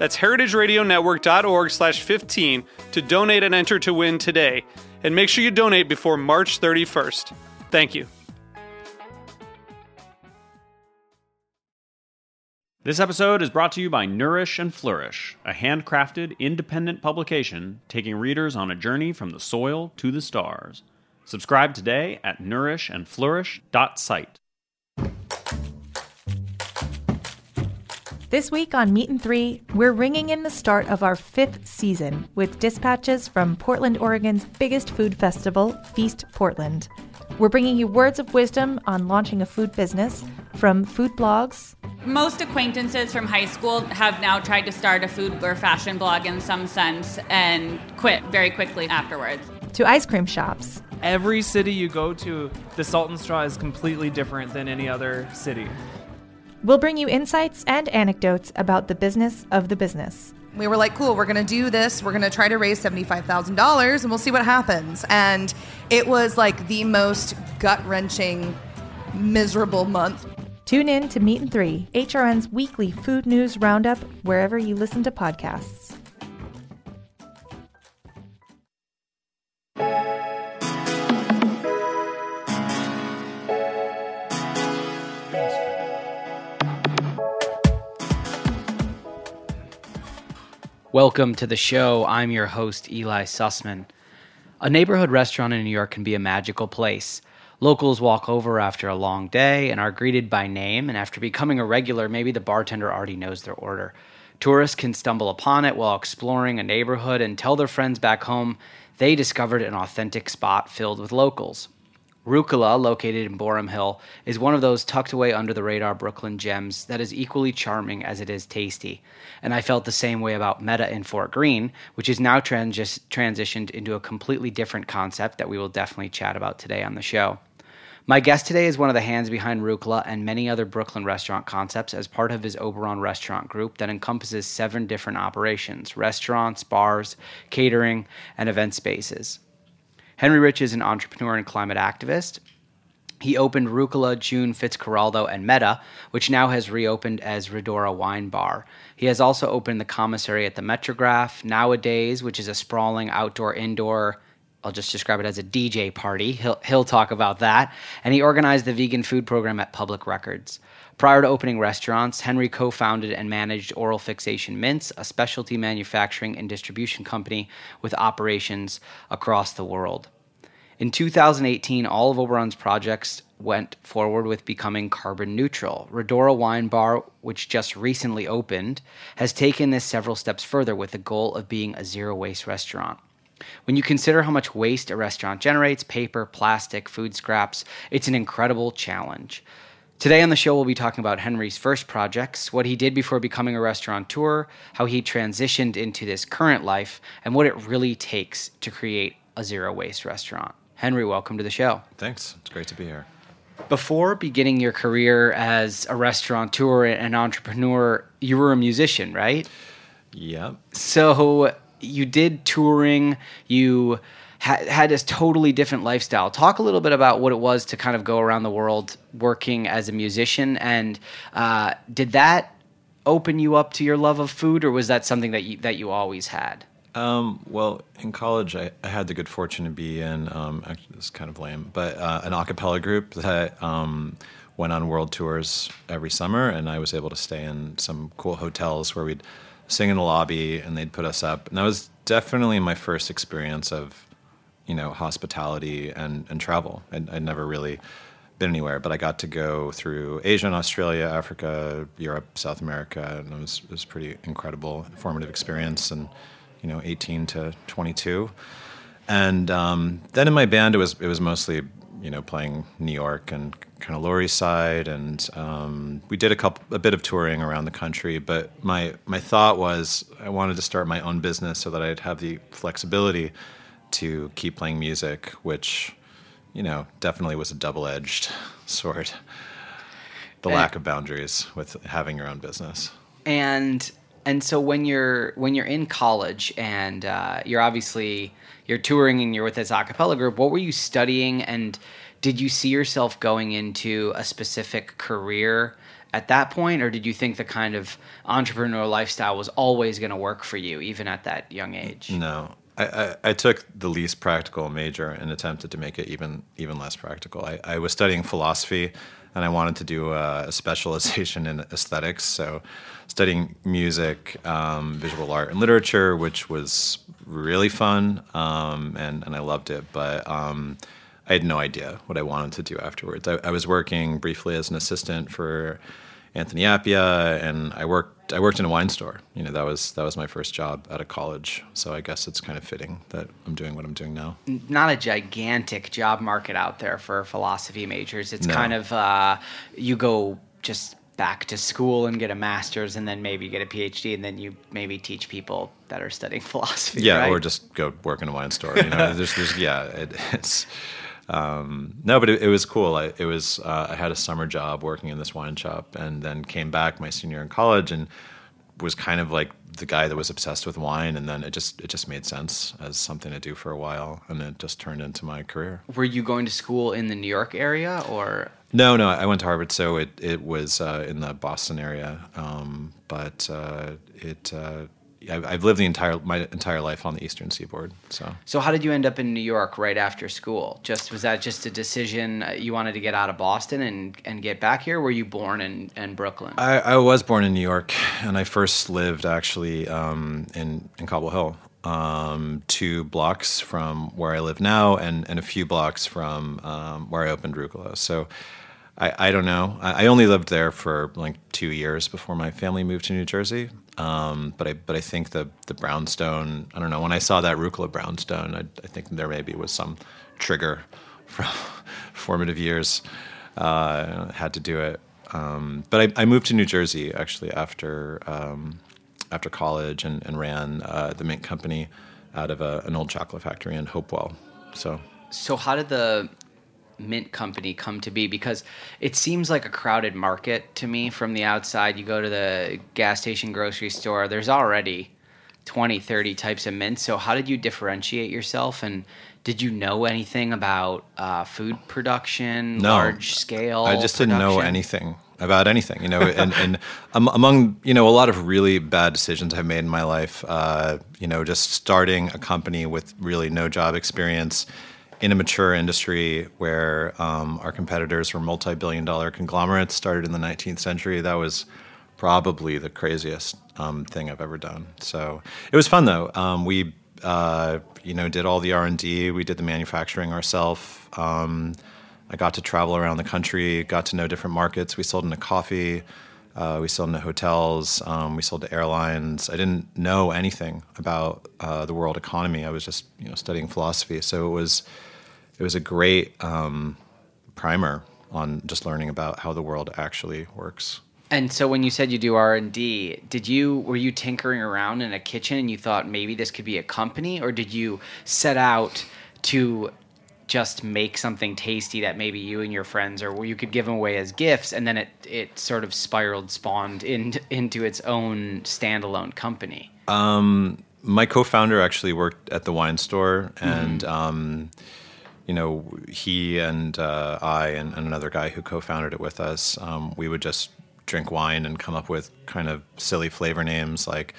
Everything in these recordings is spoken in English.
That's heritageradionetwork.org slash 15 to donate and enter to win today. And make sure you donate before March 31st. Thank you. This episode is brought to you by Nourish and Flourish, a handcrafted, independent publication taking readers on a journey from the soil to the stars. Subscribe today at nourishandflourish.site. This week on Meat and Three, we're ringing in the start of our fifth season with dispatches from Portland, Oregon's biggest food festival, Feast Portland. We're bringing you words of wisdom on launching a food business from food blogs. Most acquaintances from high school have now tried to start a food or fashion blog in some sense and quit very quickly afterwards. To ice cream shops. Every city you go to, the Salt and Straw is completely different than any other city. We'll bring you insights and anecdotes about the business of the business. We were like, cool, we're going to do this. We're going to try to raise $75,000 and we'll see what happens. And it was like the most gut wrenching, miserable month. Tune in to Meat and Three, HRN's weekly food news roundup, wherever you listen to podcasts. Welcome to the show. I'm your host, Eli Sussman. A neighborhood restaurant in New York can be a magical place. Locals walk over after a long day and are greeted by name, and after becoming a regular, maybe the bartender already knows their order. Tourists can stumble upon it while exploring a neighborhood and tell their friends back home they discovered an authentic spot filled with locals. Rucola, located in Boerum Hill, is one of those tucked away under the radar Brooklyn gems that is equally charming as it is tasty. And I felt the same way about Metta in Fort Greene, which is now transi- transitioned into a completely different concept that we will definitely chat about today on the show. My guest today is one of the hands behind Rucola and many other Brooklyn restaurant concepts as part of his Oberon restaurant group that encompasses seven different operations restaurants, bars, catering, and event spaces. Henry Rich is an entrepreneur and climate activist. He opened Rucola, June, Fitzcarraldo, and Metta, which now has reopened as Rhodora Wine Bar. He has also opened the commissary at the Metrograph, Nowadays, which is a sprawling outdoor indoor I'll just describe it as a DJ party. He'll, he'll talk about that. And he organized the vegan food program at Public Records. Prior to opening restaurants, Henry co founded and managed Oral Fixation Mints, a specialty manufacturing and distribution company with operations across the world. In 2018, all of Oberon's projects went forward with becoming carbon neutral. Rhodora Wine Bar, which just recently opened, has taken this several steps further with the goal of being a zero waste restaurant. When you consider how much waste a restaurant generates paper, plastic, food scraps it's an incredible challenge. Today on the show, we'll be talking about Henry's first projects, what he did before becoming a restaurateur, how he transitioned into this current life, and what it really takes to create a zero waste restaurant. Henry, welcome to the show. Thanks. It's great to be here. Before beginning your career as a restaurateur and entrepreneur, you were a musician, right? Yep. So you did touring, you ha- had this totally different lifestyle. Talk a little bit about what it was to kind of go around the world working as a musician, and uh, did that open you up to your love of food, or was that something that you that you always had? Um, well, in college, I, I, had the good fortune to be in, um, actually, this kind of lame, but uh, an a cappella group that um, went on world tours every summer, and I was able to stay in some cool hotels where we'd sing in the lobby and they'd put us up. And that was definitely my first experience of you know hospitality and and travel. I'd, I'd never really been anywhere, but I got to go through Asia and Australia, Africa, Europe, South America, and it was it was pretty incredible, formative experience. And you know, 18 to 22, and um, then in my band, it was it was mostly you know playing New York and kind of Lower East Side, and um, we did a couple a bit of touring around the country. But my my thought was I wanted to start my own business so that I'd have the flexibility to keep playing music, which you know definitely was a double edged sword. The And- lack of boundaries with having your own business. and and so when you're when you're in college and uh, you're obviously you're touring and you're with this a cappella group what were you studying and did you see yourself going into a specific career at that point or did you think the kind of entrepreneurial lifestyle was always going to work for you even at that young age No, I, I, I took the least practical major and attempted to make it even even less practical. I, I was studying philosophy, and I wanted to do a, a specialization in aesthetics. So, studying music, um, visual art, and literature, which was really fun, um, and and I loved it. But um, I had no idea what I wanted to do afterwards. I, I was working briefly as an assistant for Anthony Appia, and I worked I worked in a wine store. You know, that was that was my first job out of college. So I guess it's kind of fitting that I'm doing what I'm doing now. not a gigantic job market out there for philosophy majors. It's No. kind of uh, you go just back to school and get a master's, and then maybe get a PhD, and then you maybe teach people that are studying philosophy. Yeah, right? or just go work in a wine store. You know, there's, there's yeah, it, it's um, no, but it, it was cool. I, it was uh, I had a summer job working in this wine shop, and then came back my senior year in college, and was kind of like the guy that was obsessed with wine, and then it just it just made sense as something to do for a while, and it just turned into my career. Were you going to school in the New York area, or No, no, I went to Harvard, so it it was uh, in the Boston area, um, but uh, it. Uh, I've, I've lived the entire my entire life on the Eastern Seaboard, so. so? How did you end up in New York right after school? Just was that just a decision uh, you wanted to get out of Boston and and get back here? Were you born in in Brooklyn? I, I was born in New York, and I first lived actually um, in in Cobble Hill, um, two blocks from where I live now, and, and a few blocks from um, where I opened Rucola. So I, I don't know. I, I only lived there for like two years before my family moved to New Jersey. Um, but I but I think the the brownstone. I don't know. When I saw that Rucola brownstone, I, I think there maybe was some trigger from formative years. Uh, had to do it. Um, but I, I moved to New Jersey actually after um, after college and, and ran uh, the Mint Company out of a, an old chocolate factory in Hopewell. So So how did the mint company come to be? Because it seems like a crowded market to me from the outside. You go to the gas station, grocery store, there's already 20, 30 types of mints. So how did you differentiate yourself? And did you know anything about uh, food production, No. large scale? I just didn't know anything about anything, you know. And, and among you know a lot of really bad decisions I've made in my life, uh, you know, just starting a company with really no job experience in a mature industry where um, our competitors were multi-billion-dollar conglomerates started in the 19th century. That was probably the craziest um, thing I've ever done. So it was fun though. Um, we uh, you know did all the R and D. We did the manufacturing ourselves. Um, I got to travel around the country, got to know different markets. We sold into coffee, uh, we sold into hotels, um, we sold to airlines. I didn't know anything about uh, the world economy. I was just you know studying philosophy, so it was it was a great um, primer on just learning about how the world actually works. And so when you said you do R and D, did you were you tinkering around in a kitchen and you thought maybe this could be a company, or did you set out to just make something tasty that maybe you and your friends or you could give them away as gifts, and then it it sort of spiraled, spawned in, into its own standalone company? my co-founder actually worked at the wine store and um, you know he and uh, i and, and another guy who co-founded it with us um, we would just drink wine and come up with kind of silly flavor names like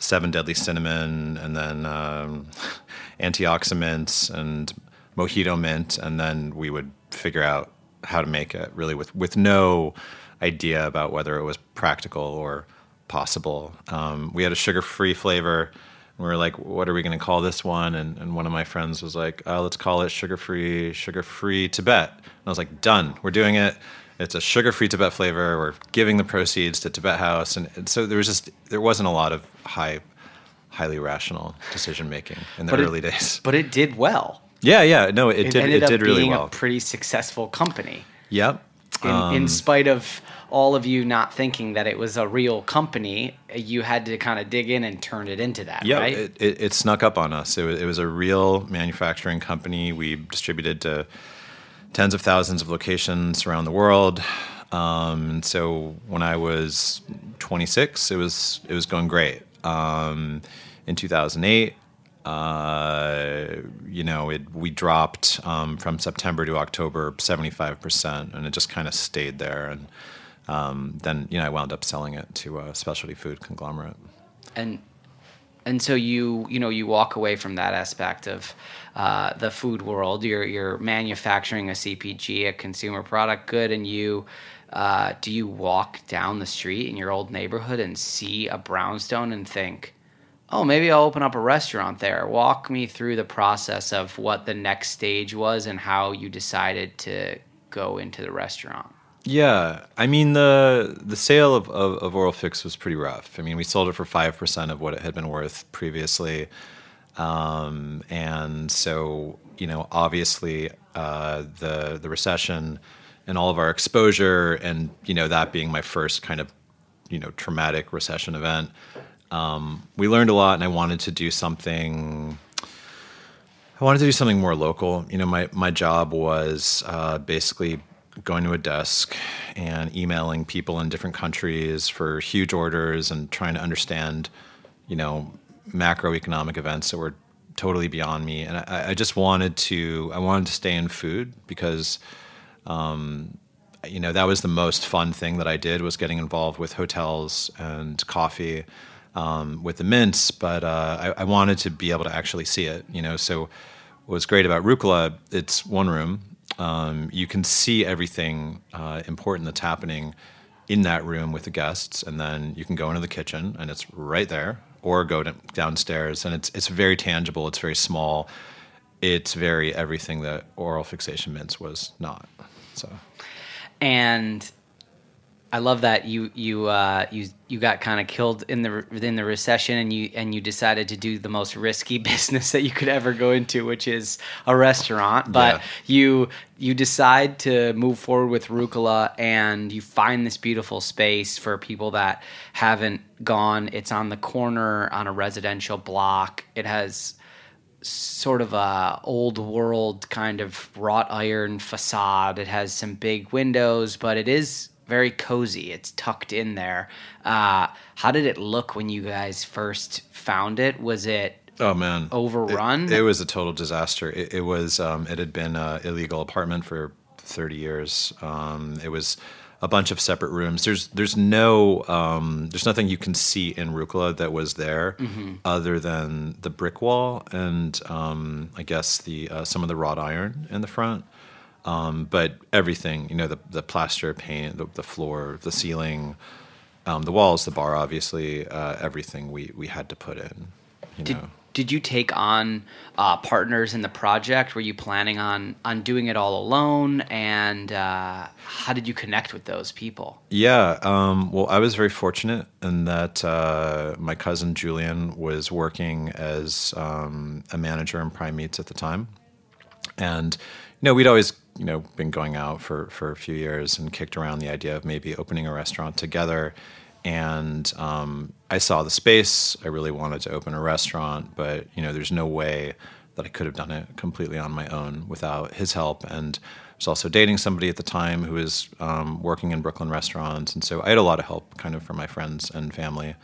seven deadly cinnamon and then um, antioxidants and mojito mint. And then we would figure out how to make it really with, with no idea about whether it was practical or possible. Um, we had a sugar-free flavor We were like, what are we going to call this one? And, and one of my friends was like, uh, let's call it sugar free, sugar free Tibet. And I was like, done. We're doing it. It's a sugar free Tibet flavor. We're giving the proceeds to Tibet House. And, and so there was just, there wasn't a lot of high, highly rational decision making in the But it- early days. But it did well. Yeah, yeah. No, it, It, did, ended it did up really being well. a pretty successful company. yep. In, Um, in spite of all of you not thinking that it was a real company, you had to kind of dig in and turn it into that, Yeah, right? it, it, it snuck up on us. It was, it was a real manufacturing company. We distributed to tens of thousands of locations around the world. Um, and so when I was 26, it was it was going great. Um, in 2008, uh, you know, it, we dropped um, from September to October 75%, and it just kind of stayed there. And um, then, you know, I wound up selling it to a specialty food conglomerate. and and so you you know you walk away from that aspect of uh, the food world. You're you're manufacturing a CPG, a consumer product good, and you uh, do you walk down the street in your old neighborhood and see a brownstone and think, oh, maybe I'll open up a restaurant there. Walk me through the process of what the next stage was and how you decided to go into the restaurant. Yeah, I mean the the sale of, of, of Oral Fix was pretty rough. I mean, we sold it for five percent of what it had been worth previously, um, and so you know, obviously, uh, the the recession and all of our exposure, and you know, that being my first kind of you know traumatic recession event, um, we learned a lot, and I wanted to do something. I wanted to do something more local. You know, my, my job was uh, basically going to a desk and emailing people in different countries for huge orders and trying to understand, you know, macroeconomic events that were totally beyond me. And I, I just wanted to, I wanted to stay in food because, um, you know, that was the most fun thing that I did was getting involved with hotels and coffee um, with the mints. But uh, I, I wanted to be able to actually see it, you know. So what's great about Rucola, it's one room. Um, you can see everything uh, important that's happening in that room with the guests, and then you can go into the kitchen, and it's right there, or go to, downstairs, and it's it's very tangible. It's very small. It's very everything that oral fixation mints was not. So and I love that you you uh, you you got kind of killed in the in the recession, and you and you decided to do the most risky business that you could ever go into, which is a restaurant. But Yeah. you you decide to move forward with Rucola, and you find this beautiful space for people that haven't gone. It's on the corner on a residential block. It has sort of a old world kind of wrought iron facade. It has some big windows, but it is very cozy. It's tucked in there. Uh, how did it look when you guys first found it? Was it Oh man, Overrun? It, it was a total disaster. It, it was. Um, it had been an illegal apartment for thirty years. Um, it was a bunch of separate rooms. There's there's no um, there's nothing you can see in Rucola that was there other than the brick wall and um, I guess the uh, some of the wrought iron in the front. Um, but everything, you know, the the plaster, paint, the, the floor, the ceiling, um, the walls, the bar, obviously, uh, everything we we had to put in. You did, know. did you take on uh, partners in the project? Were you planning on on doing it all alone? And uh, how did you connect with those people? Yeah, um, well, I was very fortunate in that uh, my cousin Julian was working as um, a manager in Prime Meats at the time, and you know we'd always you know been going out for for a few years and kicked around the idea of maybe opening a restaurant together. And um, I saw the space. I really wanted to open a restaurant, but you know, there's no way that I could have done it completely on my own without his help. And I was also dating somebody at the time who was um, working in Brooklyn restaurants, and so I had a lot of help, kind of from my friends and family,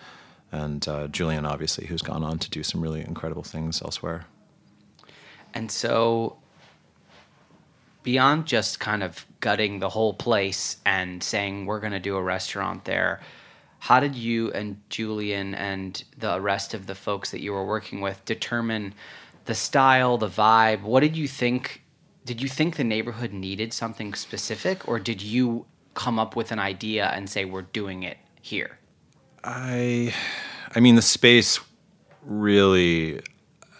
and uh, Julian, obviously, who's gone on to do some really incredible things elsewhere. And so, beyond just kind of gutting the whole place and saying we're going to do a restaurant there, how did you and Julian and the rest of the folks that you were working with determine the style, the vibe? What did you think? Did you think the neighborhood needed something specific, or did you come up with an idea and say we're doing it here? I, I mean, the space really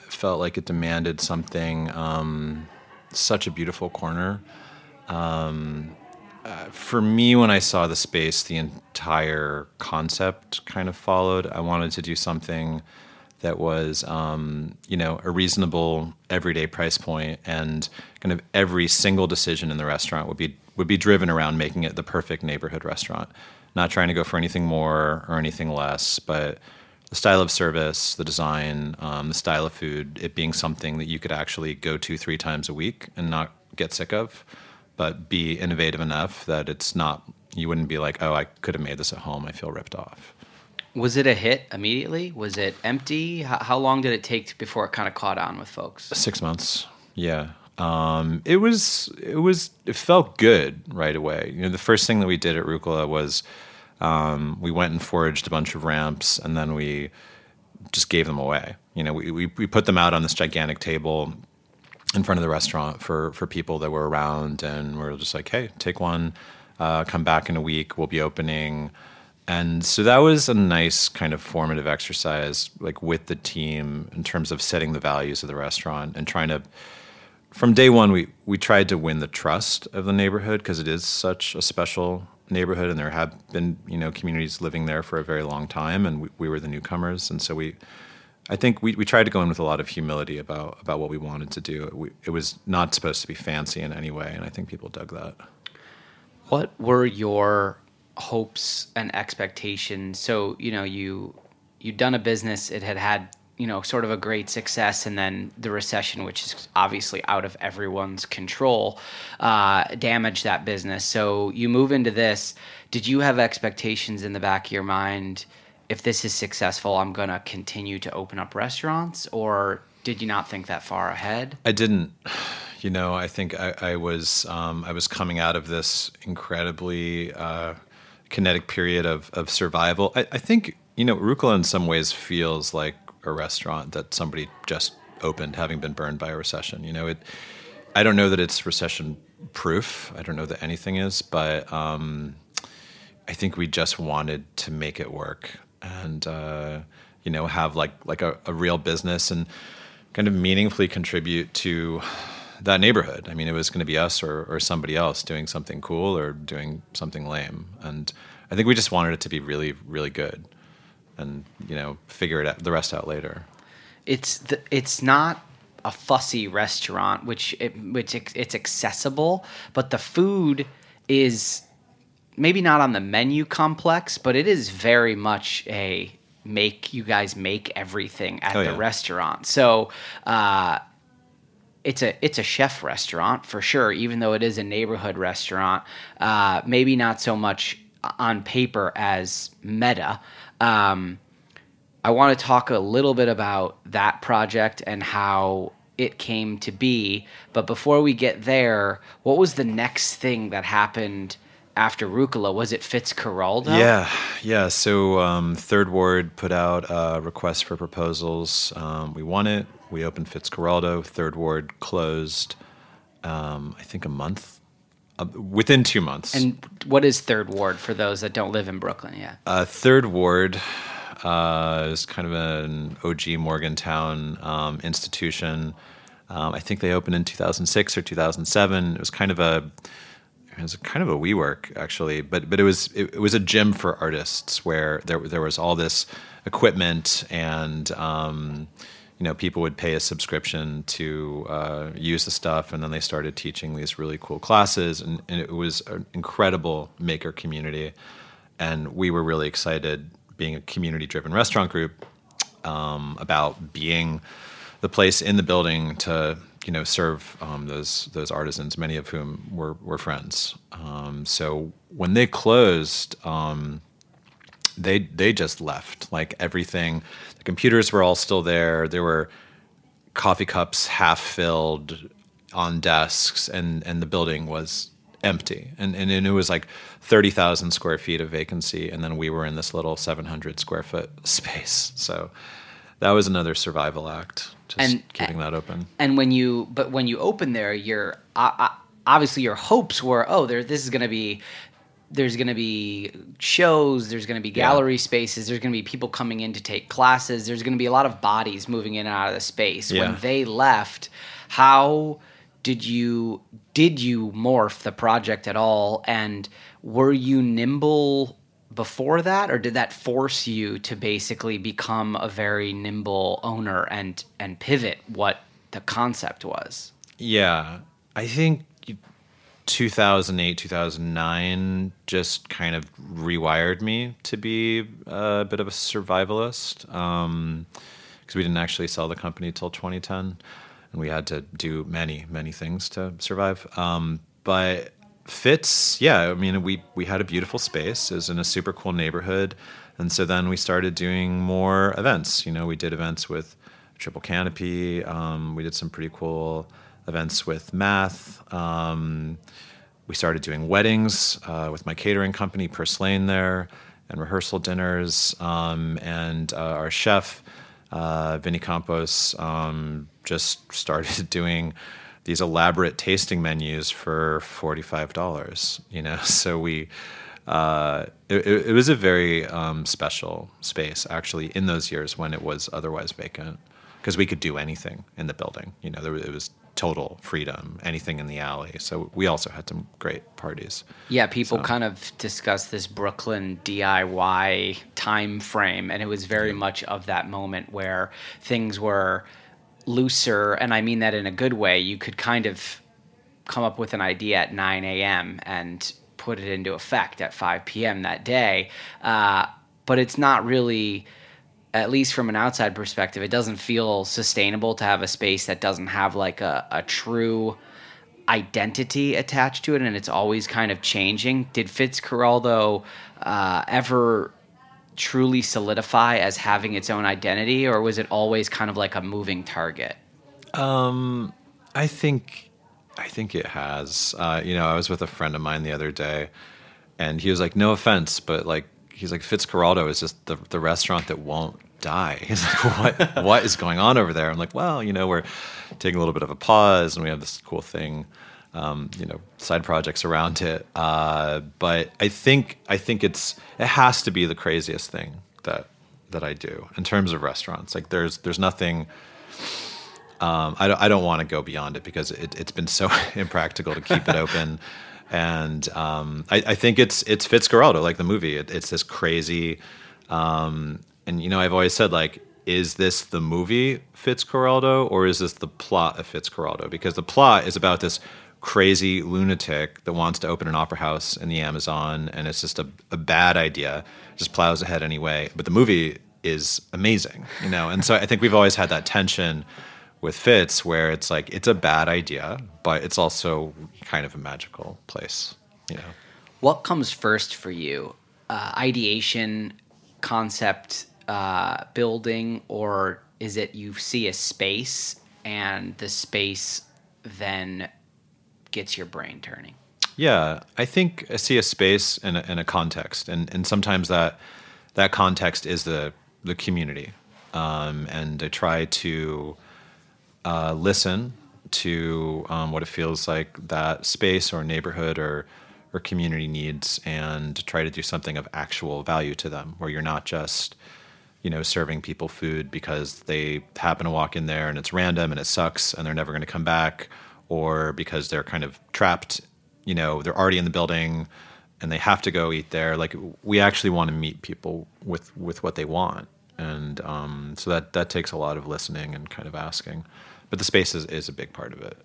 felt like it demanded something. Um, such a beautiful corner. Um, uh, for me, when I saw the space, the entire concept kind of followed. I wanted to do something that was, um, you know, a reasonable everyday price point, and kind of every single decision in the restaurant would be would be driven around making it the perfect neighborhood restaurant. Not trying to go for anything more or anything less, but the style of service, the design, um, the style of food, it being something that you could actually go to three times a week and not get sick of, but be innovative enough that it's not, you wouldn't be like, oh, I could have made this at home. I feel ripped off. Was it a hit immediately? Was it empty? How, how long did it take before it kind of caught on with folks? Six months. Yeah. Um, it was, it was, it felt good right away. You know, the first thing that we did at Rucola was um, we went and foraged a bunch of ramps and then we just gave them away. You know, we, we, we put them out on this gigantic table in front of the restaurant for, for people that were around and we are just like, hey, take one, uh, come back in a week, we'll be opening. And so that was a nice kind of formative exercise, like with the team in terms of setting the values of the restaurant and trying to from day one, we, we tried to win the trust of the neighborhood because it is such a special neighborhood, and there have been you know communities living there for a very long time, and we, we were the newcomers, and so we. I think we, we tried to go in with a lot of humility about, about what we wanted to do. We, it was not supposed to be fancy in any way, and I think people dug that. What were your hopes and expectations? So you know you you'd done a business; it had had you know sort of a great success and then the recession which is obviously out of everyone's control uh, damaged that business. So you move into this. Did you have expectations in the back of your mind if this is successful i'm going to continue to open up restaurants? Or did you not think that far ahead? I didn't. You know i think i, I was um, i was coming out of this incredibly uh, kinetic period of, of survival. I, I think you know rucola in some ways feels like a restaurant that somebody just opened, having been burned by a recession. You know, it. I don't know that it's recession proof. I don't know that anything is, but um, I think we just wanted to make it work and uh, you know have like like a, a, real business and kind of meaningfully contribute to that neighborhood. I mean, it was going to be us or, or somebody else doing something cool or doing something lame, and I think we just wanted it to be really really good and you know figure it out, the rest out later. It's the, it's not a fussy restaurant, which it, which it's accessible, but the food is maybe not on the menu complex, but it is very much a make you guys make everything at oh, the yeah. restaurant. So. Uh, it's a it's a chef restaurant for sure, even though it is a neighborhood restaurant. Uh, maybe not so much on paper as Metta, um, I want to talk a little bit about that project and how it came to be. But before we get there, what was the next thing that happened after Rucola? Was it Fitzcarraldo? Yeah, yeah. So um, Third Ward put out a request for proposals. Um, we won it. We opened Fitzcarraldo. Third Ward closed. Um, I think a month uh, within two months. And what is Third Ward for those that don't live in Brooklyn yet? Uh, Third Ward uh, is kind of an OG Morgantown um, institution. Um, I think they opened in 2006 or 2007. It was kind of a it was kind of a WeWork actually, but but it was it, it was a gym for artists where there there was all this equipment and um, you know, people would pay a subscription to uh, use the stuff, and then they started teaching these really cool classes, and, and, it was an incredible maker community. And we were really excited, being a community-driven restaurant group, um, about being the place in the building to you know serve um, those those artisans, many of whom were were friends. Um, so when they closed um, they they just left. Like everything, the computers were all still there. There were coffee cups half filled on desks, and and the building was empty. And and, and it was like thirty thousand square feet of vacancy, and then we were in this little seven hundred square foot space. So that was another survival act. Just and, keeping that open. And when you but when you open there, you're. Uh, obviously your hopes were oh there this is going to be there's going to be shows, there's going to be gallery spaces, there's going to be people coming in to take classes, there's going to be a lot of bodies moving in and out of the space. Yeah. When they left, how did you did you morph the project at all and were you nimble before that or did that force you to basically become a very nimble owner and and pivot what the concept was? Yeah, I think 2008, 2009 just kind of rewired me to be a bit of a survivalist because we didn't actually sell the company till 2010, and we had to do many, many things to survive. Um, but Fitz, yeah, I mean, we we had a beautiful space. It was in a super cool neighborhood, and so then we started doing more events. You know, we did events with Triple Canopy. Um, we did some pretty cool events with math. Um, we started doing weddings uh, with my catering company, Purslane, there, and rehearsal dinners. Um, and uh, our chef, uh, Vinny Campos, um, just started doing these elaborate tasting menus for forty-five dollars. You know, so we. Uh, it, it it was a very um, special space, actually, in those years when it was otherwise vacant, because we could do anything in the building. You know, there it was total freedom, anything in the alley. So we also had some great parties. Yeah, people So- kind of discuss this Brooklyn DIY time frame, and it was very much of that moment where things were looser, and I mean that in a good way. You could kind of come up with an idea at 9 a.m. and put it into effect at 5 p.m. that day, uh, but it's not really. At least from an outside perspective, it doesn't feel sustainable to have a space that doesn't have like a, a true identity attached to it and it's always kind of changing. Did Fitzcarraldo uh, ever truly solidify as having its own identity or was it always kind of like a moving target? I think, I think it has. Uh, you know, I was with a friend of mine the other day, and he was like, "No offense, but like, he's like Fitzcarraldo is just the the restaurant that won't die." He's like, "What? what is going on over there?" I'm like, "Well, you know, we're taking a little bit of a pause, and we have this cool thing." Um, you know, side projects around it, uh, but I think I think it's it has to be the craziest thing that that I do in terms of restaurants. Like, there's there's nothing um, I don't, I don't want to go beyond it because it, it's been so impractical to keep it open. And um, I, I think it's it's Fitzcarraldo, like the movie. It, it's this crazy, um, and you know, I've always said like, is this the movie Fitzcarraldo or is this the plot of Fitzcarraldo? Because the plot is about this crazy lunatic that wants to open an opera house in the Amazon, and it's just a, a bad idea. Just plows ahead anyway. But the movie is amazing, you know. And so I think we've always had that tension with Fitz, where it's like it's a bad idea, but it's also kind of a magical place, you know. What comes first for you? Uh, ideation, concept uh, building, or is it you see a space and the space then gets your brain turning? Yeah, I think I see a space and a, and a context, and and sometimes that that context is the the community, um, and I try to uh, listen to um, what it feels like that space or neighborhood or or community needs, and try to do something of actual value to them, where you're not just you know serving people food because they happen to walk in there and it's random and it sucks and they're never going to come back, or because they're kind of trapped you know they're already in the building and they have to go eat there like we actually want to meet people with with what they want and um, so that that takes a lot of listening and kind of asking but the space is, is a big part of it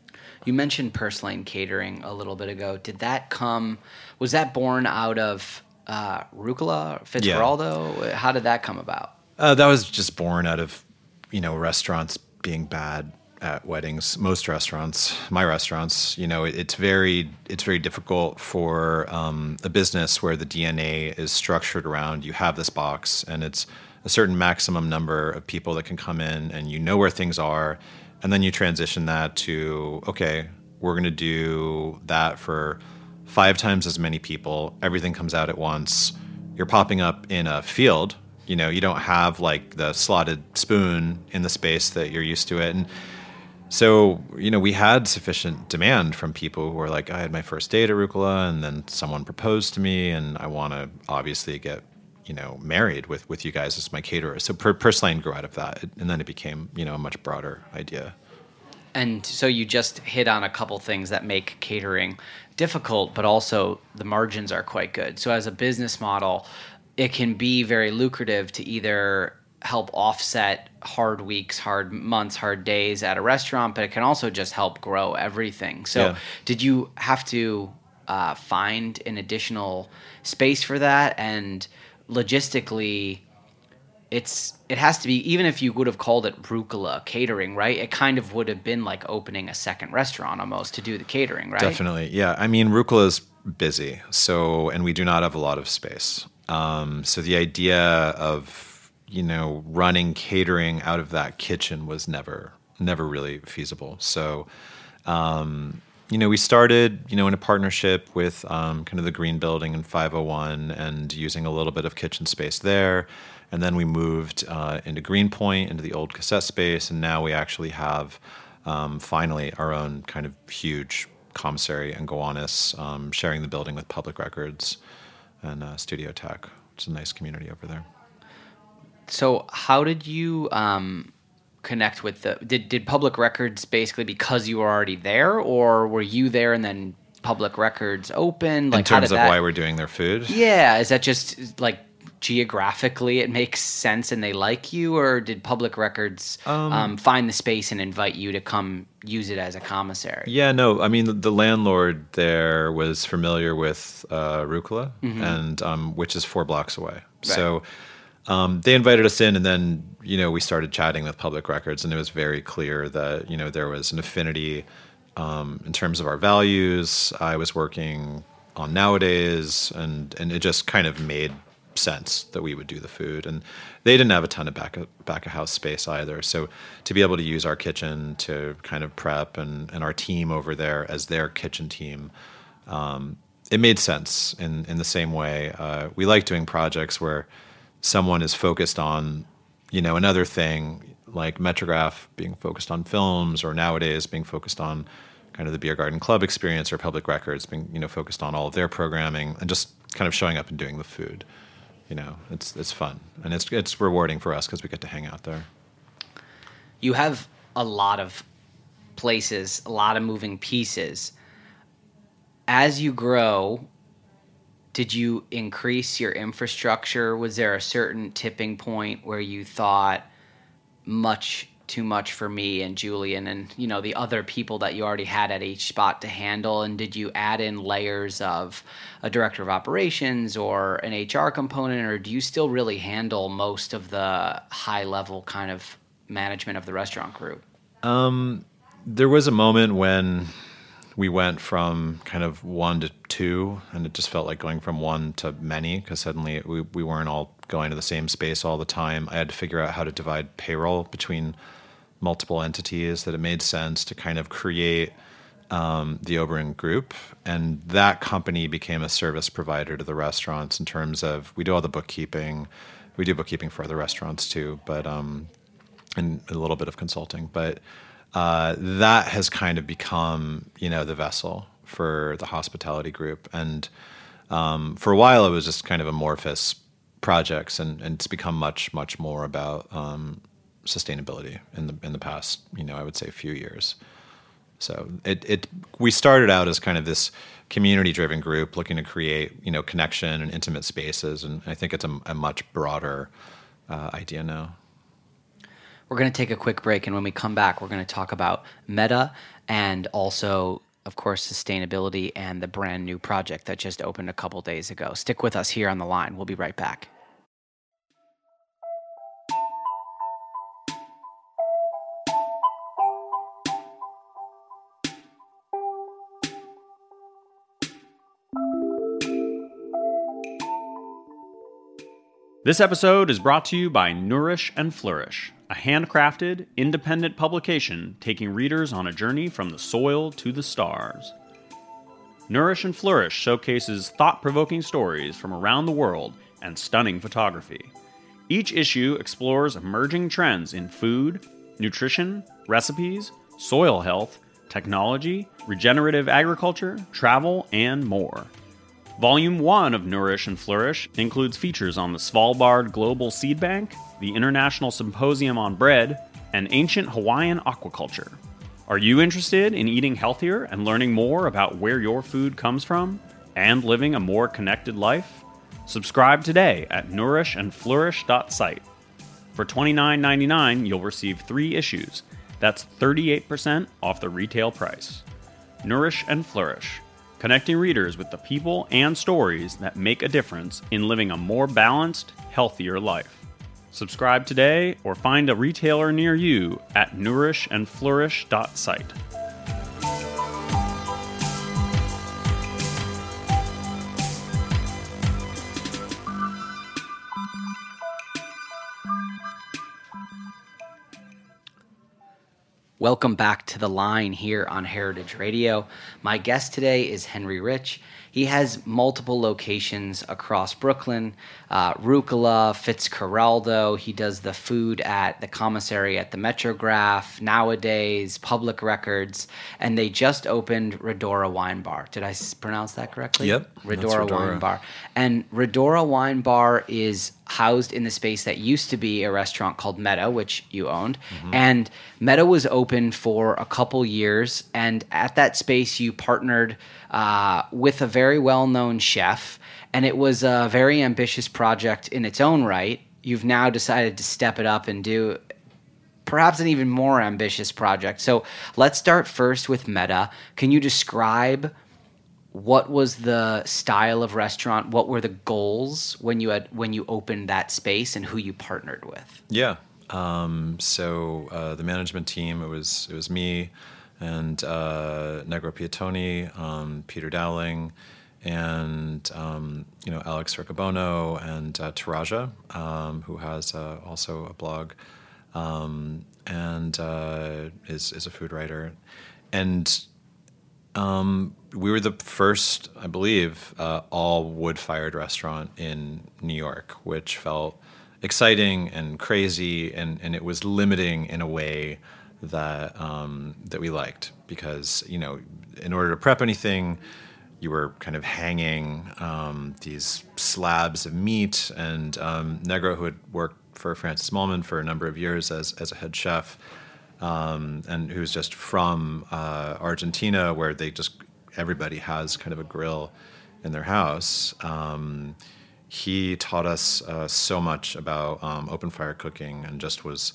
You mentioned Purslane Catering a little bit ago. Did that come? Was that born out of uh, Rucola, Fitzcarraldo? How did that come about? Uh, that was just born out of you know restaurants being bad at weddings. Most restaurants my restaurants you know it, it's very it's very difficult for um, a business where the dna is structured around you have this box and it's a certain maximum number of people that can come in and you know where things are. And then you transition that to okay we're going to do that for five times as many people. Everything comes out at once. You're popping up in a field you know you don't have like the slotted spoon in the space that you're used to it. And so you know we had sufficient demand from people who were like i had my first date at rucola and then someone proposed to me and i want to obviously get you know married with with you guys as my caterer. So per- Purslane grew out of that and then it became you know a much broader idea. And so you just hit on a couple things that make catering difficult, but also the margins are quite good. So as a business model, it can be very lucrative to either help offset hard weeks, hard months, hard days at a restaurant, but it can also just help grow everything. So Yeah. did you have to uh, find an additional space for that? And logistically, it's it has to be even if you would have called it rucola catering right it kind of would have been like opening a second restaurant almost to do the catering right Definitely, yeah. I mean, Rucola is busy, so and we do not have a lot of space. Um, so the idea of you know running catering out of that kitchen was never never really feasible. So um, you know we started you know in a partnership with um, kind of the Green Building and 501 and using a little bit of kitchen space there. And then we moved uh, into Greenpoint, into the old cassette space, and now we actually have um, finally our own kind of huge commissary and Gowanus, um, sharing the building with Public Records and uh, Studio Tech. It's a nice community over there. so how did you um, connect with the did, did public records basically because you were already there or were you there and then public records open like in terms of that, why we're doing their food, yeah is that just like geographically it makes sense and they like you or did public records um, find the space and invite you to come use it as a commissary Yeah, no, I mean the, the landlord there was familiar with uh, Rucola, and um, which is four blocks away. So um, they invited us in, and then you know we started chatting with Public Records, and it was very clear that you know there was an affinity um, in terms of our values. I was working on nowadays, and and it just kind of made sense that we would do the food. And they didn't have a ton of back of, back of house space either. So to be able to use our kitchen to kind of prep and, and our team over there as their kitchen team um, it made sense in, in the same way. Uh, we like doing projects where someone is focused on you know another thing like metrograph being focused on films or nowadays being focused on kind of the beer garden club experience or public records being you know focused on all of their programming and just kind of showing up and doing the food you know it's it's fun and it's it's rewarding for us because we get to hang out there you have a lot of places, a lot of moving pieces. As you grow, did you increase your infrastructure? Was there a certain tipping point where you thought much too much for me and Julian and you know the other people that you already had at each spot to handle and did you add in layers of a director of operations or an HR component or do you still really handle most of the high level kind of management of the restaurant group? Um, there was a moment when we went from kind of one to two, and it just felt like going from one to many because suddenly we, we weren't all going to the same space all the time. I had to figure out how to divide payroll between multiple entities, that it made sense to kind of create um, the Oberon Group. And that company became a service provider to the restaurants in terms of we do all the bookkeeping. We do bookkeeping for other restaurants too, but um, and a little bit of consulting, but uh, that has kind of become, you know, the vessel for the hospitality group. And um, for a while, it was just kind of amorphous projects, and, and it's become much, much more about um, sustainability in the in the past, you know, I would say a few years. So it it we started out as kind of this community driven group looking to create, you know, connection and intimate spaces, and I think it's a, a much broader uh, idea now. We're going to take a quick break, and when we come back, we're going to talk about Metta and also, of course, sustainability and the brand new project that just opened a couple days ago. Stick with us here on the line. We'll be right back. This episode is brought to you by Nourish and Flourish, a handcrafted, independent publication taking readers on a journey from the soil to the stars. Nourish and Flourish showcases thought provoking stories from around the world and stunning photography. Each issue explores emerging trends in food, nutrition, recipes, soil health, technology, regenerative agriculture, travel, and more. Volume 1 of Nourish and Flourish includes features on the Svalbard Global Seed Bank, the International Symposium on Bread, and ancient Hawaiian aquaculture. Are you interested in eating healthier and learning more about where your food comes from and living a more connected life? Subscribe today at nourishandflourish.site. For $29.99, you'll receive three issues. That's 38% off the retail price. Nourish and Flourish, connecting readers with the people and stories that make a difference in living a more balanced, healthier life. Subscribe today or find a retailer near you at nourishandflourish.site. Welcome back to the line here on Heritage Radio. My guest today is Henry Rich. He has multiple locations across Brooklyn, uh, Rucola, Fitzcarraldo. He does the food at the commissary at the Metrograph, nowadays, Public Records, and they just opened Rhodora Wine Bar. Did I pronounce that correctly? Yep, that's Rhodora Wine Bar. And Rhodora Wine Bar is housed in the space that used to be a restaurant called Metta, which you owned. And Metta was open for a couple years. And at that space, you partnered uh, with a very well known chef. And it was a very ambitious project in its own right. You've now decided to step it up and do perhaps an even more ambitious project. So let's start first with Metta. Can you describe what was the style of restaurant? What were the goals when you had when you opened that space, and who you partnered with? Yeah. Um, so uh, the management team, it was it was me and uh, Negro Piattoni, um, Peter Dowling, and um, you know Alex Riccobono and uh, Taraja, um, who has uh, also a blog um, and uh, is is a food writer, and um, we were the first, I believe, uh, all wood fired restaurant in New York, which felt exciting and crazy, and, and it was limiting in a way that um, that we liked because you know, in order to prep anything, you were kind of hanging um, these slabs of meat, and um, Negro, who had worked for Francis Mallmann for a number of years as as a head chef um, and who's just from uh, Argentina, where they just everybody has kind of a grill in their house. Um, he taught us uh, so much about um, open fire cooking, and just was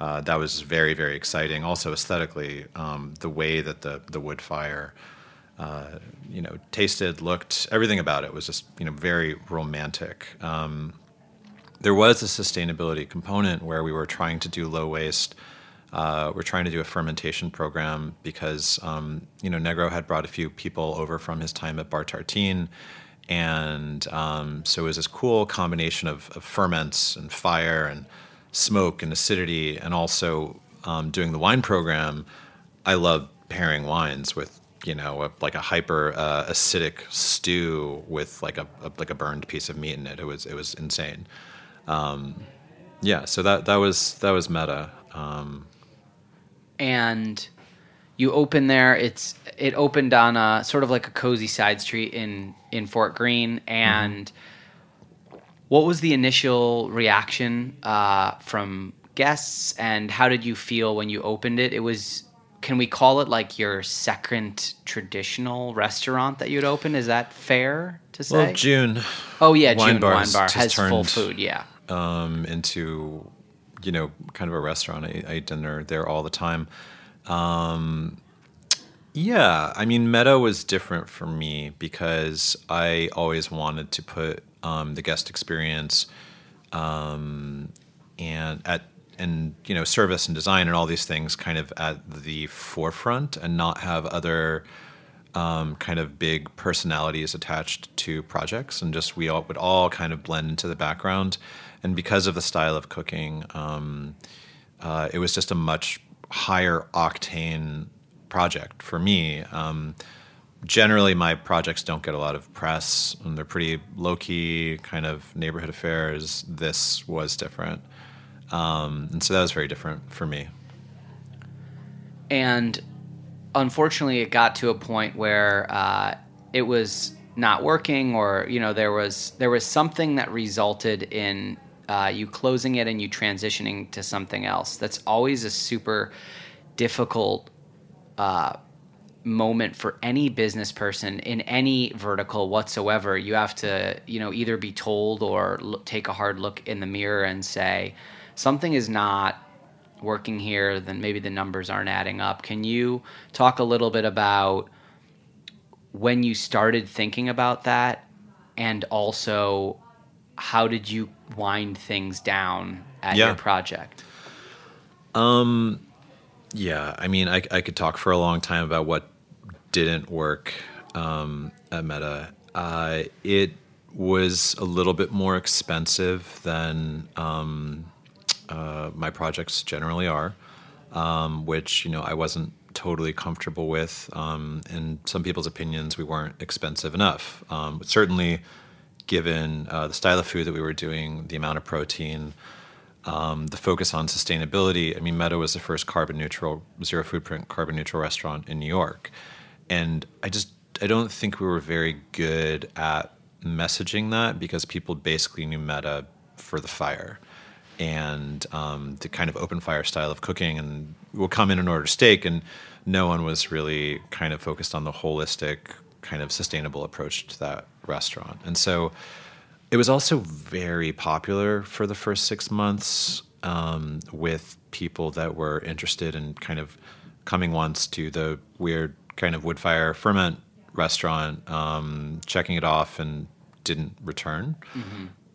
uh, that was very very exciting. Also aesthetically, um, the way that the the wood fire. Uh, you know, tasted, looked, everything about it was just, you know, very romantic. Um, there was a sustainability component where we were trying to do low waste. Uh, we're trying to do a fermentation program because um, you know Negro had brought a few people over from his time at Bar Tartine, and um, so it was this cool combination of, of ferments and fire and smoke and acidity, and also um, doing the wine program. I love pairing wines with you know a, like a hyper uh, acidic stew with like a, a like a burned piece of meat in it. It was it was insane. Um, yeah, so that that was that was Metta. Um, And you open there. It's it opened on a sort of like a cozy side street in in Fort Greene. And what was the initial reaction uh, from guests? And how did you feel when you opened it? It was. Can we call it like your second traditional restaurant that you'd open? Is that fair to say? well, June. oh yeah, Wine June Bar Wine has Bar has full turned- food. Yeah. um, into you know kind of a restaurant. I, I eat dinner there all the time. Um, yeah, I mean, Metta was different for me because I always wanted to put um, the guest experience um, and at and you know service and design and all these things kind of at the forefront and not have other um, kind of big personalities attached to projects, and just we all would all kind of blend into the background. And because of the style of cooking, um, uh, it was just a much higher octane project for me. Um, generally, my projects don't get a lot of press, and they're pretty low key, kind of neighborhood affairs. This was different, um, and so that was very different for me. and unfortunately, it got to a point where uh, it was not working, or you know, there was there was something that resulted in uh, you closing it and you transitioning to something else. That's always a super difficult uh, moment for any business person in any vertical whatsoever. You have to, you know, either be told or take a hard look in the mirror and say something is not working here. Then maybe the numbers aren't adding up. Can you talk a little bit about when you started thinking about that, and also how did you wind things down at Yeah. your project? Yeah, I mean, I, I could talk for a long time about what didn't work um, at Metta. Uh, it was a little bit more expensive than um, uh, my projects generally are, um, which you know I wasn't totally comfortable with. Um, in some people's opinions, we weren't expensive enough. Um, but certainly, given uh, the style of food that we were doing, the amount of protein, um, the focus on sustainability. I mean, Metta was the first carbon neutral, zero footprint carbon neutral restaurant in New York, and I just I don't think we were very good at messaging that because people basically knew Metta for the fire. And um, the kind of open fire style of cooking, and we'll come in and order steak, and no one was really kind of focused on the holistic kind of sustainable approach to that restaurant, and so it was also very popular for the first six months um, with people that were interested in kind of coming once to the weird kind of wood fire ferment restaurant, um, checking it off, and didn't return,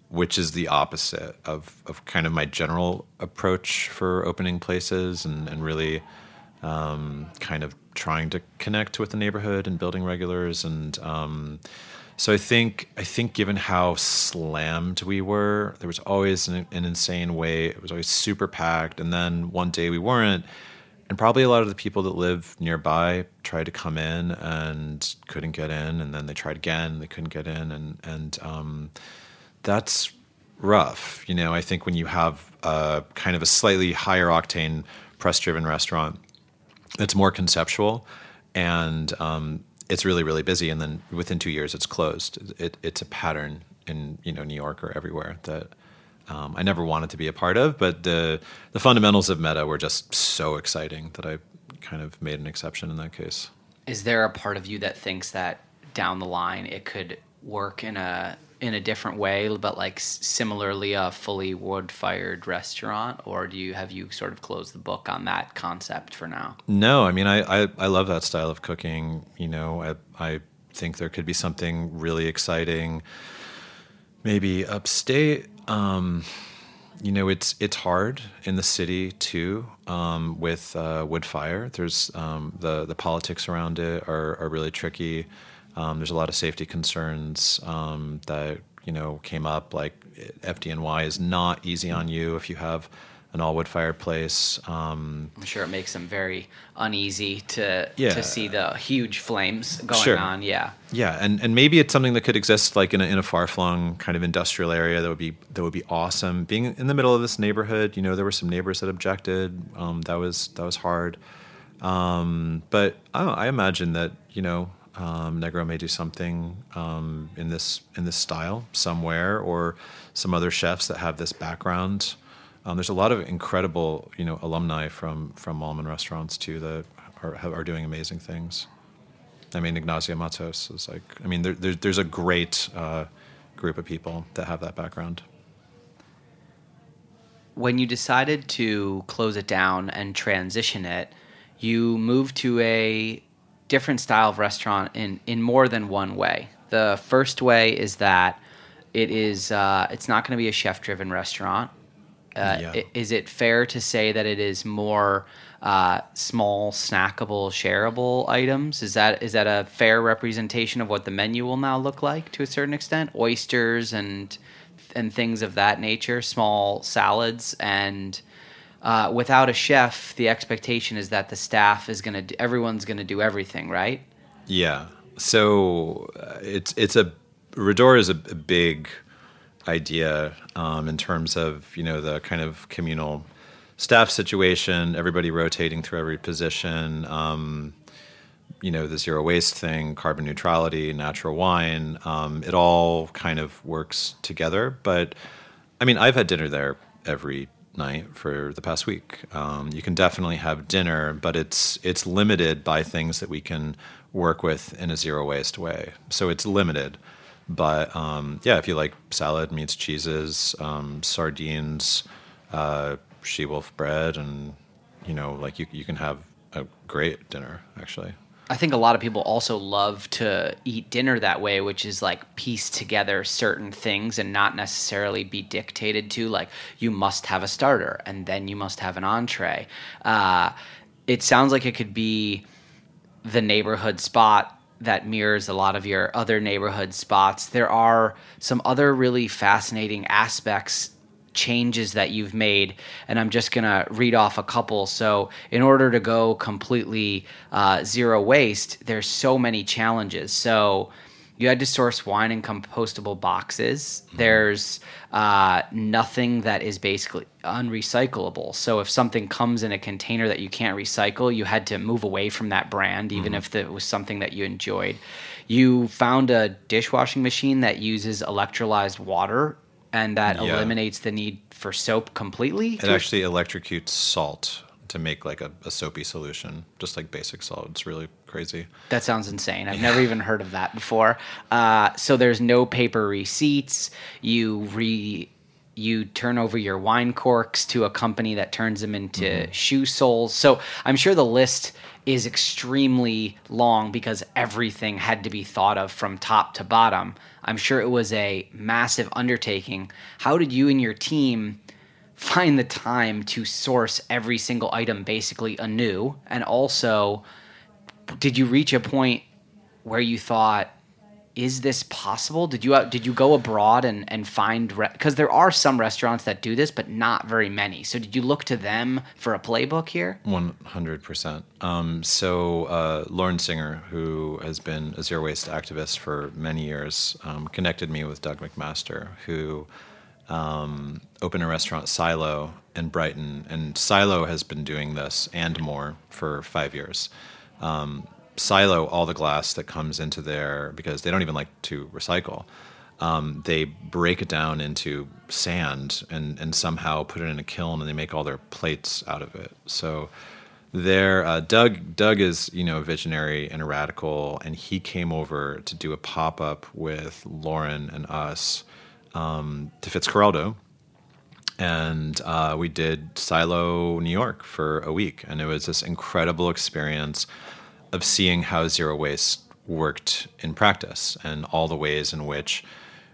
which is the opposite of, of kind of my general approach for opening places and, and really um, kind of trying to connect with the neighborhood and building regulars and um, so I think I think given how slammed we were, there was always an, an insane wait. It was always super packed, and then one day we weren't, and probably a lot of the people that live nearby tried to come in and couldn't get in, and then they tried again, they couldn't get in, and and um, that's rough. You know, I think when you have a kind of a slightly higher octane press driven restaurant, it's more conceptual and um, it's really really busy and then within two years it's closed. It, it's a pattern in you know new york or everywhere that um, i never wanted to be a part of but the the fundamentals of Metta were just so exciting that i kind of made an exception in that case. Is there a part of you that thinks that down the line it could work in a in a different way, but like similarly a fully wood fired restaurant, or do you have you sort of closed the book on that concept for now? No, I mean, I, I, I love that style of cooking. You know, I, I think there could be something really exciting, maybe upstate. Um, you know, it's it's hard in the city too um, with uh, wood fire. There's um, the the politics around it are, are really tricky. Um, there's a lot of safety concerns um, that you know came up. Like FDNY is not easy on you if you have an all wood fireplace. Um, I'm sure it makes them very uneasy to Yeah. to see the huge flames going Sure. on. Yeah. Yeah, and, and maybe it's something that could exist like in a, in a far flung kind of industrial area that would be that would be awesome. Being in the middle of this neighborhood, you know, there were some neighbors that objected. Um, that was that was hard. Um, but I, I imagine that you know um, Negro may do something um, in this in this style somewhere, or some other chefs that have this background. Um, there's a lot of incredible you know alumni from from Mallmann restaurants too that are are doing amazing things. I mean, Ignacio Mattos is like, I mean, there, there, there's a great uh, group of people that have that background. when you decided to close it down and transition it, you moved to a different style of restaurant in, in more than one way. The first way is that it is uh, it's not going to be a chef driven restaurant. Uh, Yeah. Is it fair to say that it is more uh, small, snackable, shareable items? Is that is that a fair representation of what the menu will now look like to a certain extent? Oysters and and things of that nature, small salads, and uh, without a chef, the expectation is that the staff is gonna, everyone's gonna do everything, right? Yeah. So uh, it's it's a Rhodora is a, a big idea um, in terms of you know the kind of communal staff situation, everybody rotating through every position. Um, you know the zero waste thing, carbon neutrality, natural wine. Um, it all kind of works together. But I mean, I've had dinner there every night for the past week. Um, you can definitely have dinner, but it's it's limited by things that we can work with in a zero waste way. So it's limited. But um, yeah, if you like salad, meats, cheeses, um, sardines, uh, she wolf bread, and you know, like you you can have a great dinner actually. I think a lot of people also love to eat dinner that way, which is like piece together certain things and not necessarily be dictated to. Like you must have a starter and then you must have an entree. Uh, it sounds like it could be the neighborhood spot that mirrors a lot of your other neighborhood spots. There are some other really fascinating aspects changes that you've made, and I'm just going to read off a couple. So, in order to go completely uh, zero waste, there's so many challenges. So, you had to source wine in compostable boxes. There's uh, nothing that is basically unrecyclable. So if something comes in a container that you can't recycle, you had to move away from that brand, even Mm-hmm. if it was something that you enjoyed. You found a dishwashing machine that uses electrolyzed water and that Yeah. eliminates the need for soap completely. It actually electrocutes salt to make like a, a soapy solution, just like basic salt. It's really crazy. That sounds insane. I've never even heard of that before. Uh, so there's no paper receipts. You re you turn over your wine corks to a company that turns them into shoe soles. So I'm sure the list is extremely long because everything had to be thought of from top to bottom. I'm sure it was a massive undertaking. How did you and your team find the time to source every single item basically anew and also did you reach a point where you thought is this possible did you uh, did you go abroad and and find because there are some restaurants that do this but not very many so did you look to them for a playbook here One hundred percent. Um, so uh, Lauren Singer, who has been a zero waste activist for many years, um, connected me with Doug McMaster, who um, opened a restaurant Silo in Brighton, and Silo has been doing this and more for five years. Um, Silo all the glass that comes into there because they don't even like to recycle. Um, they break it down into sand and, and somehow put it in a kiln and they make all their plates out of it. So there, uh, Doug Doug is you know a visionary and a radical, and he came over to do a pop up with Lauren and us um, to Fitzcarraldo, and uh, we did Silo New York for a week, and it was this incredible experience of seeing how zero waste worked in practice and all the ways in which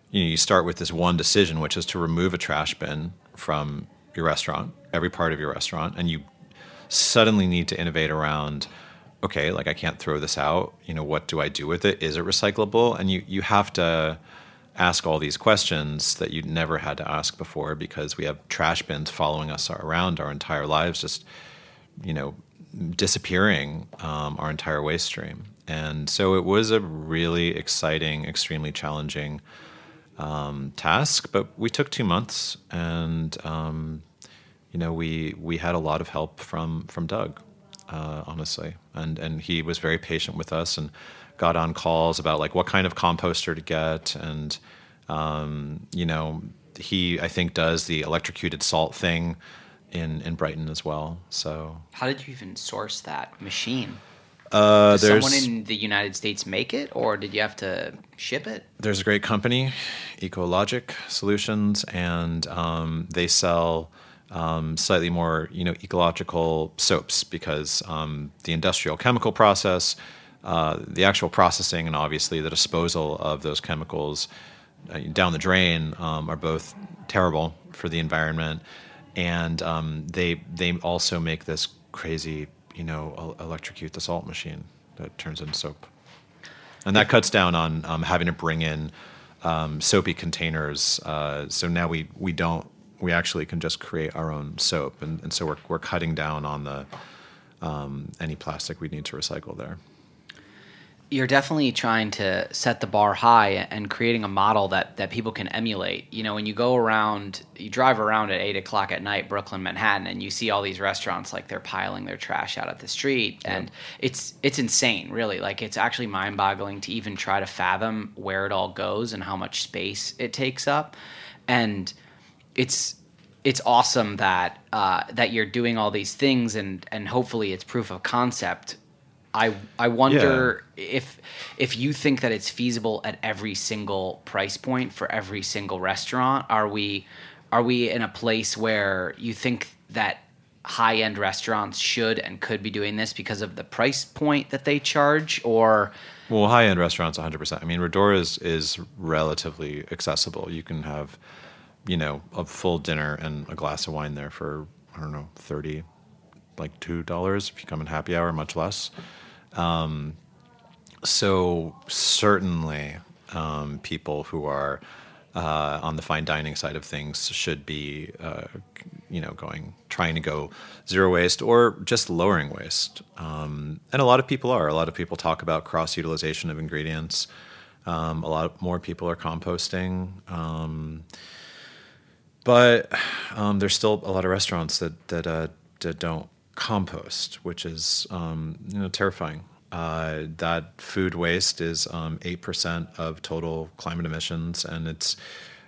you know you start with this one decision, which is to remove a trash bin from your restaurant, every part of your restaurant, and you suddenly need to innovate around okay like i can't throw this out you know what do i do with it? Is it recyclable? And you you have to ask all these questions that you never had to ask before because we have trash bins following us around our entire lives just you know disappearing um, our entire waste stream. And so it was a really exciting extremely challenging um, task but we took two months and um, you know, we we had a lot of help from from Doug, uh, honestly, and and he was very patient with us and got on calls about like what kind of composter to get, and um, you know, he I think does the electrocuted salt thing in in Brighton as well. So. How did you even source that machine? Uh, Does someone in the united states make it or did you have to ship it? There's a great company, Ecologic Solutions, and um, they sell um, slightly more, you know, ecological soaps because um, the industrial chemical process, uh, the actual processing, and obviously the disposal of those chemicals uh, down the drain um, are both terrible for the environment, and um, they they also make this crazy, you know, electrocute the salt machine that turns into soap and that cuts down on um, having to bring in um, soapy containers. Uh, so now we we don't we actually can just create our own soap, and, and so we're we're cutting down on the um, any plastic we need to recycle there. You're definitely trying to set the bar high and creating a model that, that people can emulate. You know, when you go around, you drive around at eight o'clock at night, Brooklyn, Manhattan, and you see all these restaurants like they're piling their trash out at the street, and it's it's insane, really. Like it's actually mind boggling to even try to fathom where it all goes and how much space it takes up, and it's it's awesome that uh, that you're doing all these things and and hopefully it's proof of concept I I wonder if if you think that it's feasible at every single price point for every single restaurant. Are we are we in a place where you think that high end restaurants should and could be doing this because of the price point that they charge, or Well, high end restaurants, 100%. I mean, Rhodora is, is relatively accessible. You can have, you know, a full dinner and a glass of wine there for, I don't know, 30 like $2 if you come in happy hour, much less. Um, so, certainly, um, people who are uh, on the fine dining side of things should be, uh, you know, going trying to go zero waste or just lowering waste. Um, and a lot of people are. A lot of people talk about cross utilization of ingredients. Um, a lot more people are composting. Um, but um, there's still a lot of restaurants that that, uh, that don't compost, which is um, you know terrifying. Uh, that food waste is um, eight percent of total climate emissions, and it's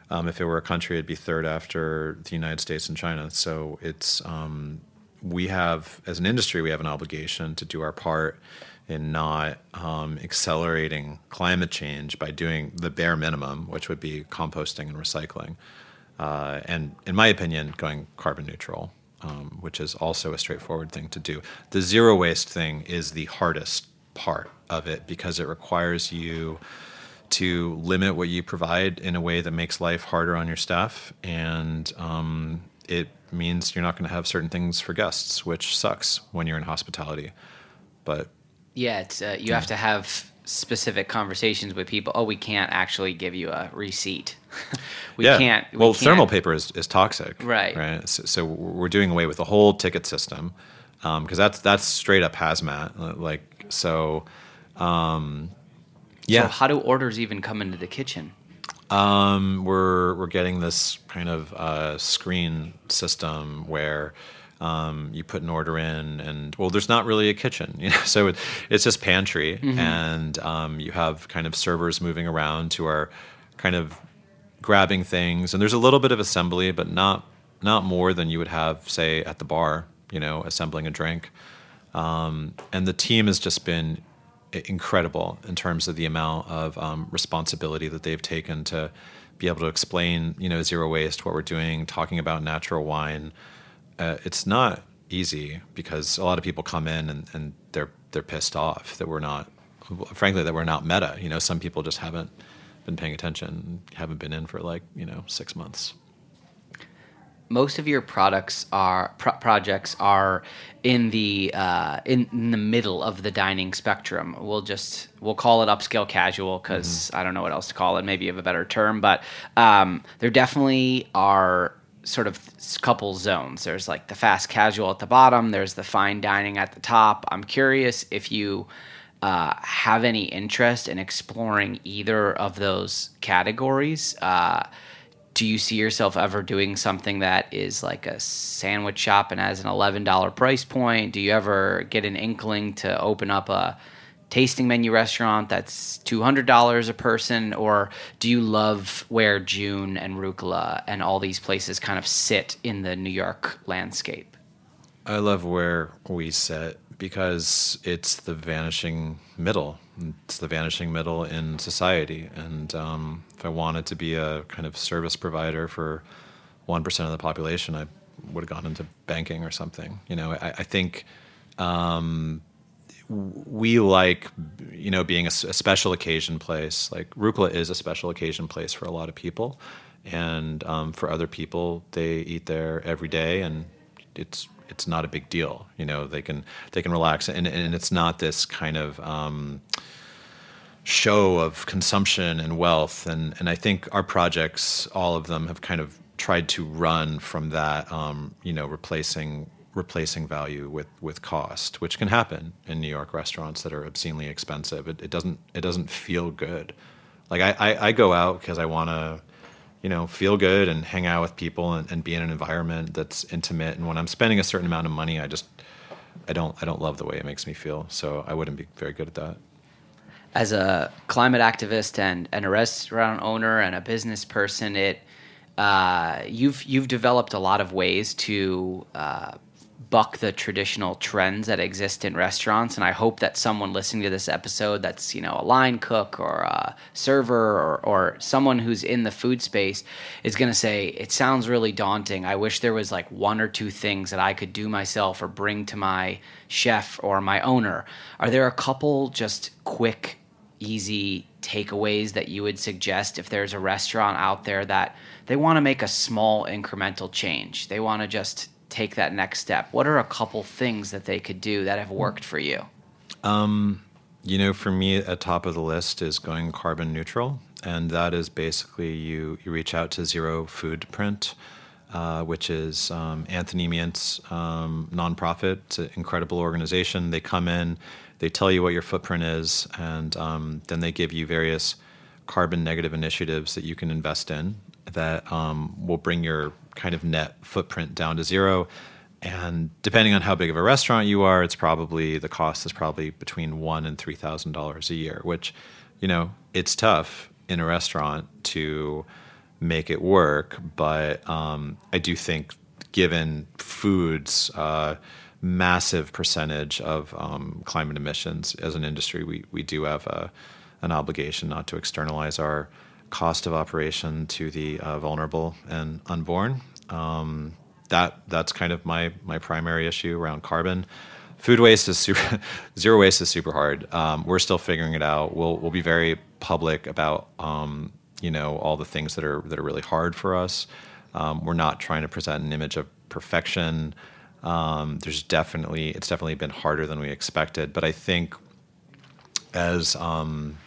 um, if it were a country, it'd be third after the United States and China. So it's um, we have as an industry we have an obligation to do our part in not um, accelerating climate change by doing the bare minimum, which would be composting and recycling, uh, and in my opinion, going carbon neutral. Um, which is also a straightforward thing to do. The zero waste thing is the hardest part of it because it requires you to limit what you provide in a way that makes life harder on your staff, and um, it means you're not going to have certain things for guests, which sucks when you're in hospitality. But yeah, it's uh, you have to have specific conversations with people. Oh, we can't actually give you a receipt. we yeah. can't. we well, can't- thermal paper is, is toxic, Right. Right. So, so we're doing away with the whole ticket system because that's that's straight up hazmat. Like so, um, yeah. So how do orders even come into the kitchen? Um, we're we're getting this kind of uh, screen system where um, you put an order in, and well, there's not really a kitchen, you know, so it, it's just pantry, and um, you have kind of servers moving around who are kind of grabbing things, and there's a little bit of assembly, but not not more than you would have, say, at the bar, you know, assembling a drink. Um, and the team has just been incredible in terms of the amount of um, responsibility that they've taken to be able to explain, you know, zero waste, what we're doing, talking about natural wine. Uh, it's not easy because a lot of people come in and, and they're they're pissed off that we're not, frankly, that we're not Metta. You know, some people just haven't been paying attention, haven't been in for like you know six months. most of your products are pro- projects are in the uh, in, in the middle of the dining spectrum. We'll just we'll call it upscale casual because I don't know what else to call it. Maybe you have a better term, but um, there definitely are sort of couple zones. There's like the fast casual at the bottom. There's the fine dining at the top. I'm curious if you. Uh, have any interest in exploring either of those categories? Uh, do you see yourself ever doing something that is like a sandwich shop and has an $11 price point? Do you ever get an inkling to open up a tasting menu restaurant that's $200 a person? Or do you love where June and Rucola and all these places kind of sit in the New York landscape? I love where we sit because it's the vanishing middle. It's the vanishing middle in society. And um, if I wanted to be a kind of service provider for 1% of the population, I would have gone into banking or something. You know, I, I think um, we like, you know, being a special occasion place. Like Rucola is a special occasion place for a lot of people. And um, for other people, they eat there every day and it's it's not a big deal. You know, they can they can relax, and and it's not this kind of um, show of consumption and wealth. And and I think our projects, all of them, have kind of tried to run from that. Um, you know, replacing replacing value with with cost, which can happen in New York restaurants that are obscenely expensive. It, it doesn't it doesn't feel good. Like I, I, I go out because I want to, you know, feel good and hang out with people and, and be in an environment that's intimate. And when I'm spending a certain amount of money, I just I don't I don't love the way it makes me feel. So I wouldn't be very good at that. As a climate activist and, and a restaurant owner and a business person, it uh, you've you've developed a lot of ways to uh, buck the traditional trends that exist in restaurants. And I hope that someone listening to this episode that's, you know, a line cook or a server or, or someone who's in the food space is going to say, it sounds really daunting. I wish there was like one or two things that I could do myself or bring to my chef or my owner. Are there a couple just quick, easy takeaways that you would suggest if there's a restaurant out there that they want to make a small incremental change? They want to just take that next step? What are a couple things that they could do that have worked for you? Um, you know, for me, at top of the list is going carbon neutral, and that is basically you you reach out to Zero Foodprint. Uh, which is um, Anthony Myint's um, nonprofit. It's an incredible organization. They come in, they tell you what your footprint is, and um, then they give you various carbon negative initiatives that you can invest in that um, will bring your kind of net footprint down to zero. And depending on how big of a restaurant you are, it's probably the cost is probably between one and three thousand dollars a year. Which, you know, it's tough in a restaurant to make it work. But um, I do think, given food's uh, massive percentage of um, climate emissions as an industry, we we do have a, an obligation not to externalize our cost of operation to the uh, vulnerable and unborn. Um, that that's kind of my my primary issue around carbon. Food waste is super, zero waste is super hard. Um, we're still figuring it out. We'll we'll be very public about um, you know all the things that are that are really hard for us. Um, we're not trying to present an image of perfection. Um, there's definitely it's definitely been harder than we expected, but I think as um,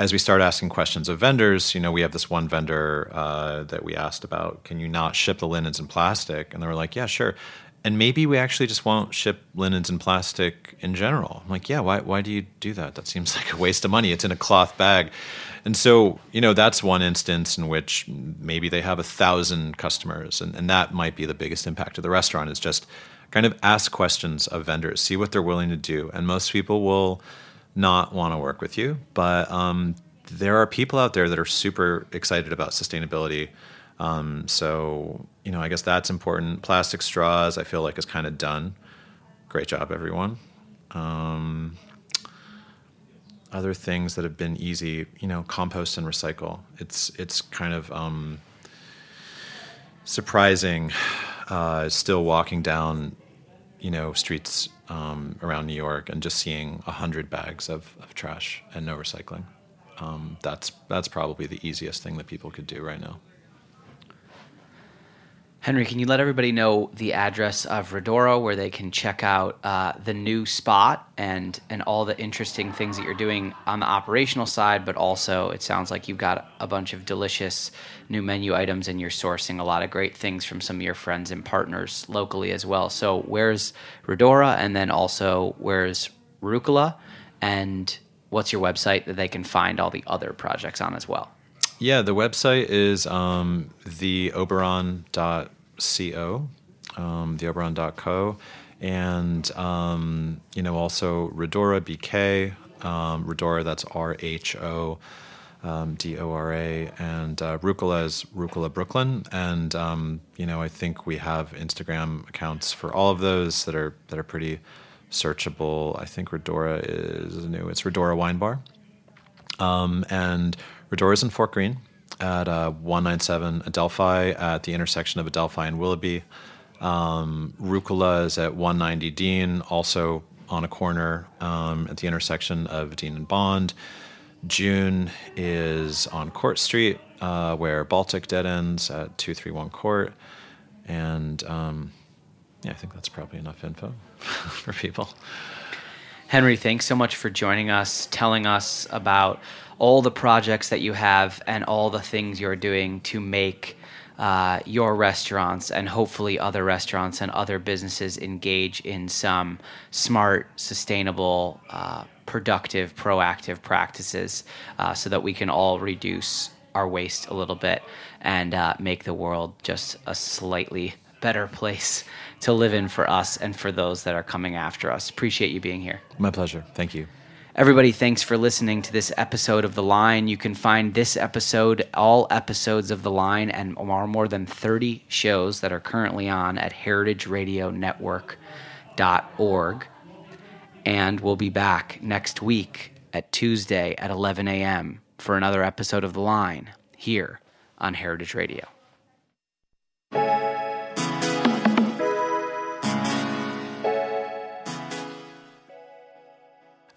as we start asking questions of vendors, you know, we have this one vendor uh, that we asked about, can you not ship the linens in plastic? And they were like, yeah, sure. And maybe we actually just won't ship linens in plastic in general. I'm like, yeah, why, why do you do that? That seems like a waste of money. It's in a cloth bag. And so, you know, that's one instance in which maybe they have a thousand customers. And, and that might be the biggest impact to the restaurant is just kind of ask questions of vendors, see what they're willing to do. And most people will not want to work with you, but um, there are people out there that are super excited about sustainability. Um, so you know, I guess that's important. Plastic straws, I feel like, is kind of done. Great job, everyone. Um, other things that have been easy, you know, compost and recycle. It's it's kind of um, surprising. Uh, still walking down, you know, streets um, around New York and just seeing a hundred bags of, of trash and no recycling. Um, that's that's probably the easiest thing that people could do right now. Henry, can you let everybody know the address of Rhodora where they can check out uh, the new spot and and all the interesting things that you're doing on the operational side, but also it sounds like you've got a bunch of delicious new menu items and you're sourcing a lot of great things from some of your friends and partners locally as well. So where's Rhodora, and then also where's Rucola, and what's your website that they can find all the other projects on as well? Yeah, the website is um, theoberon.co, um, theoberon.co, and um, you know also Rhodora BK, um, Rhodora that's R H O um, D O R A, and uh, Rucola is Rucola Brooklyn, and um, you know I think we have Instagram accounts for all of those that are that are pretty searchable. I think Rhodora is new. It's Rhodora Wine Bar, um, and Rhodora's in Fort Greene at uh, 197 Adelphi at the intersection of Adelphi and Willoughby. Um, Rucola is at 190 Dean, also on a corner um, at the intersection of Dean and Bond. June is on Court Street, uh, where Baltic dead ends at 231 Court. And um, yeah, I think that's probably enough info for people. Henry, thanks so much for joining us, telling us about all the projects that you have and all the things you're doing to make uh, your restaurants and hopefully other restaurants and other businesses engage in some smart, sustainable, uh, productive, proactive practices uh, so that we can all reduce our waste a little bit and uh, make the world just a slightly better place to live in for us and for those that are coming after us. Appreciate you being here. My pleasure. Thank you. Everybody, thanks for listening to this episode of The Line. You can find this episode, all episodes of The Line, and more, than 30 shows that are currently on at heritageradionetwork.org. And we'll be back next week at Tuesday at 11 a.m. for another episode of The Line here on Heritage Radio.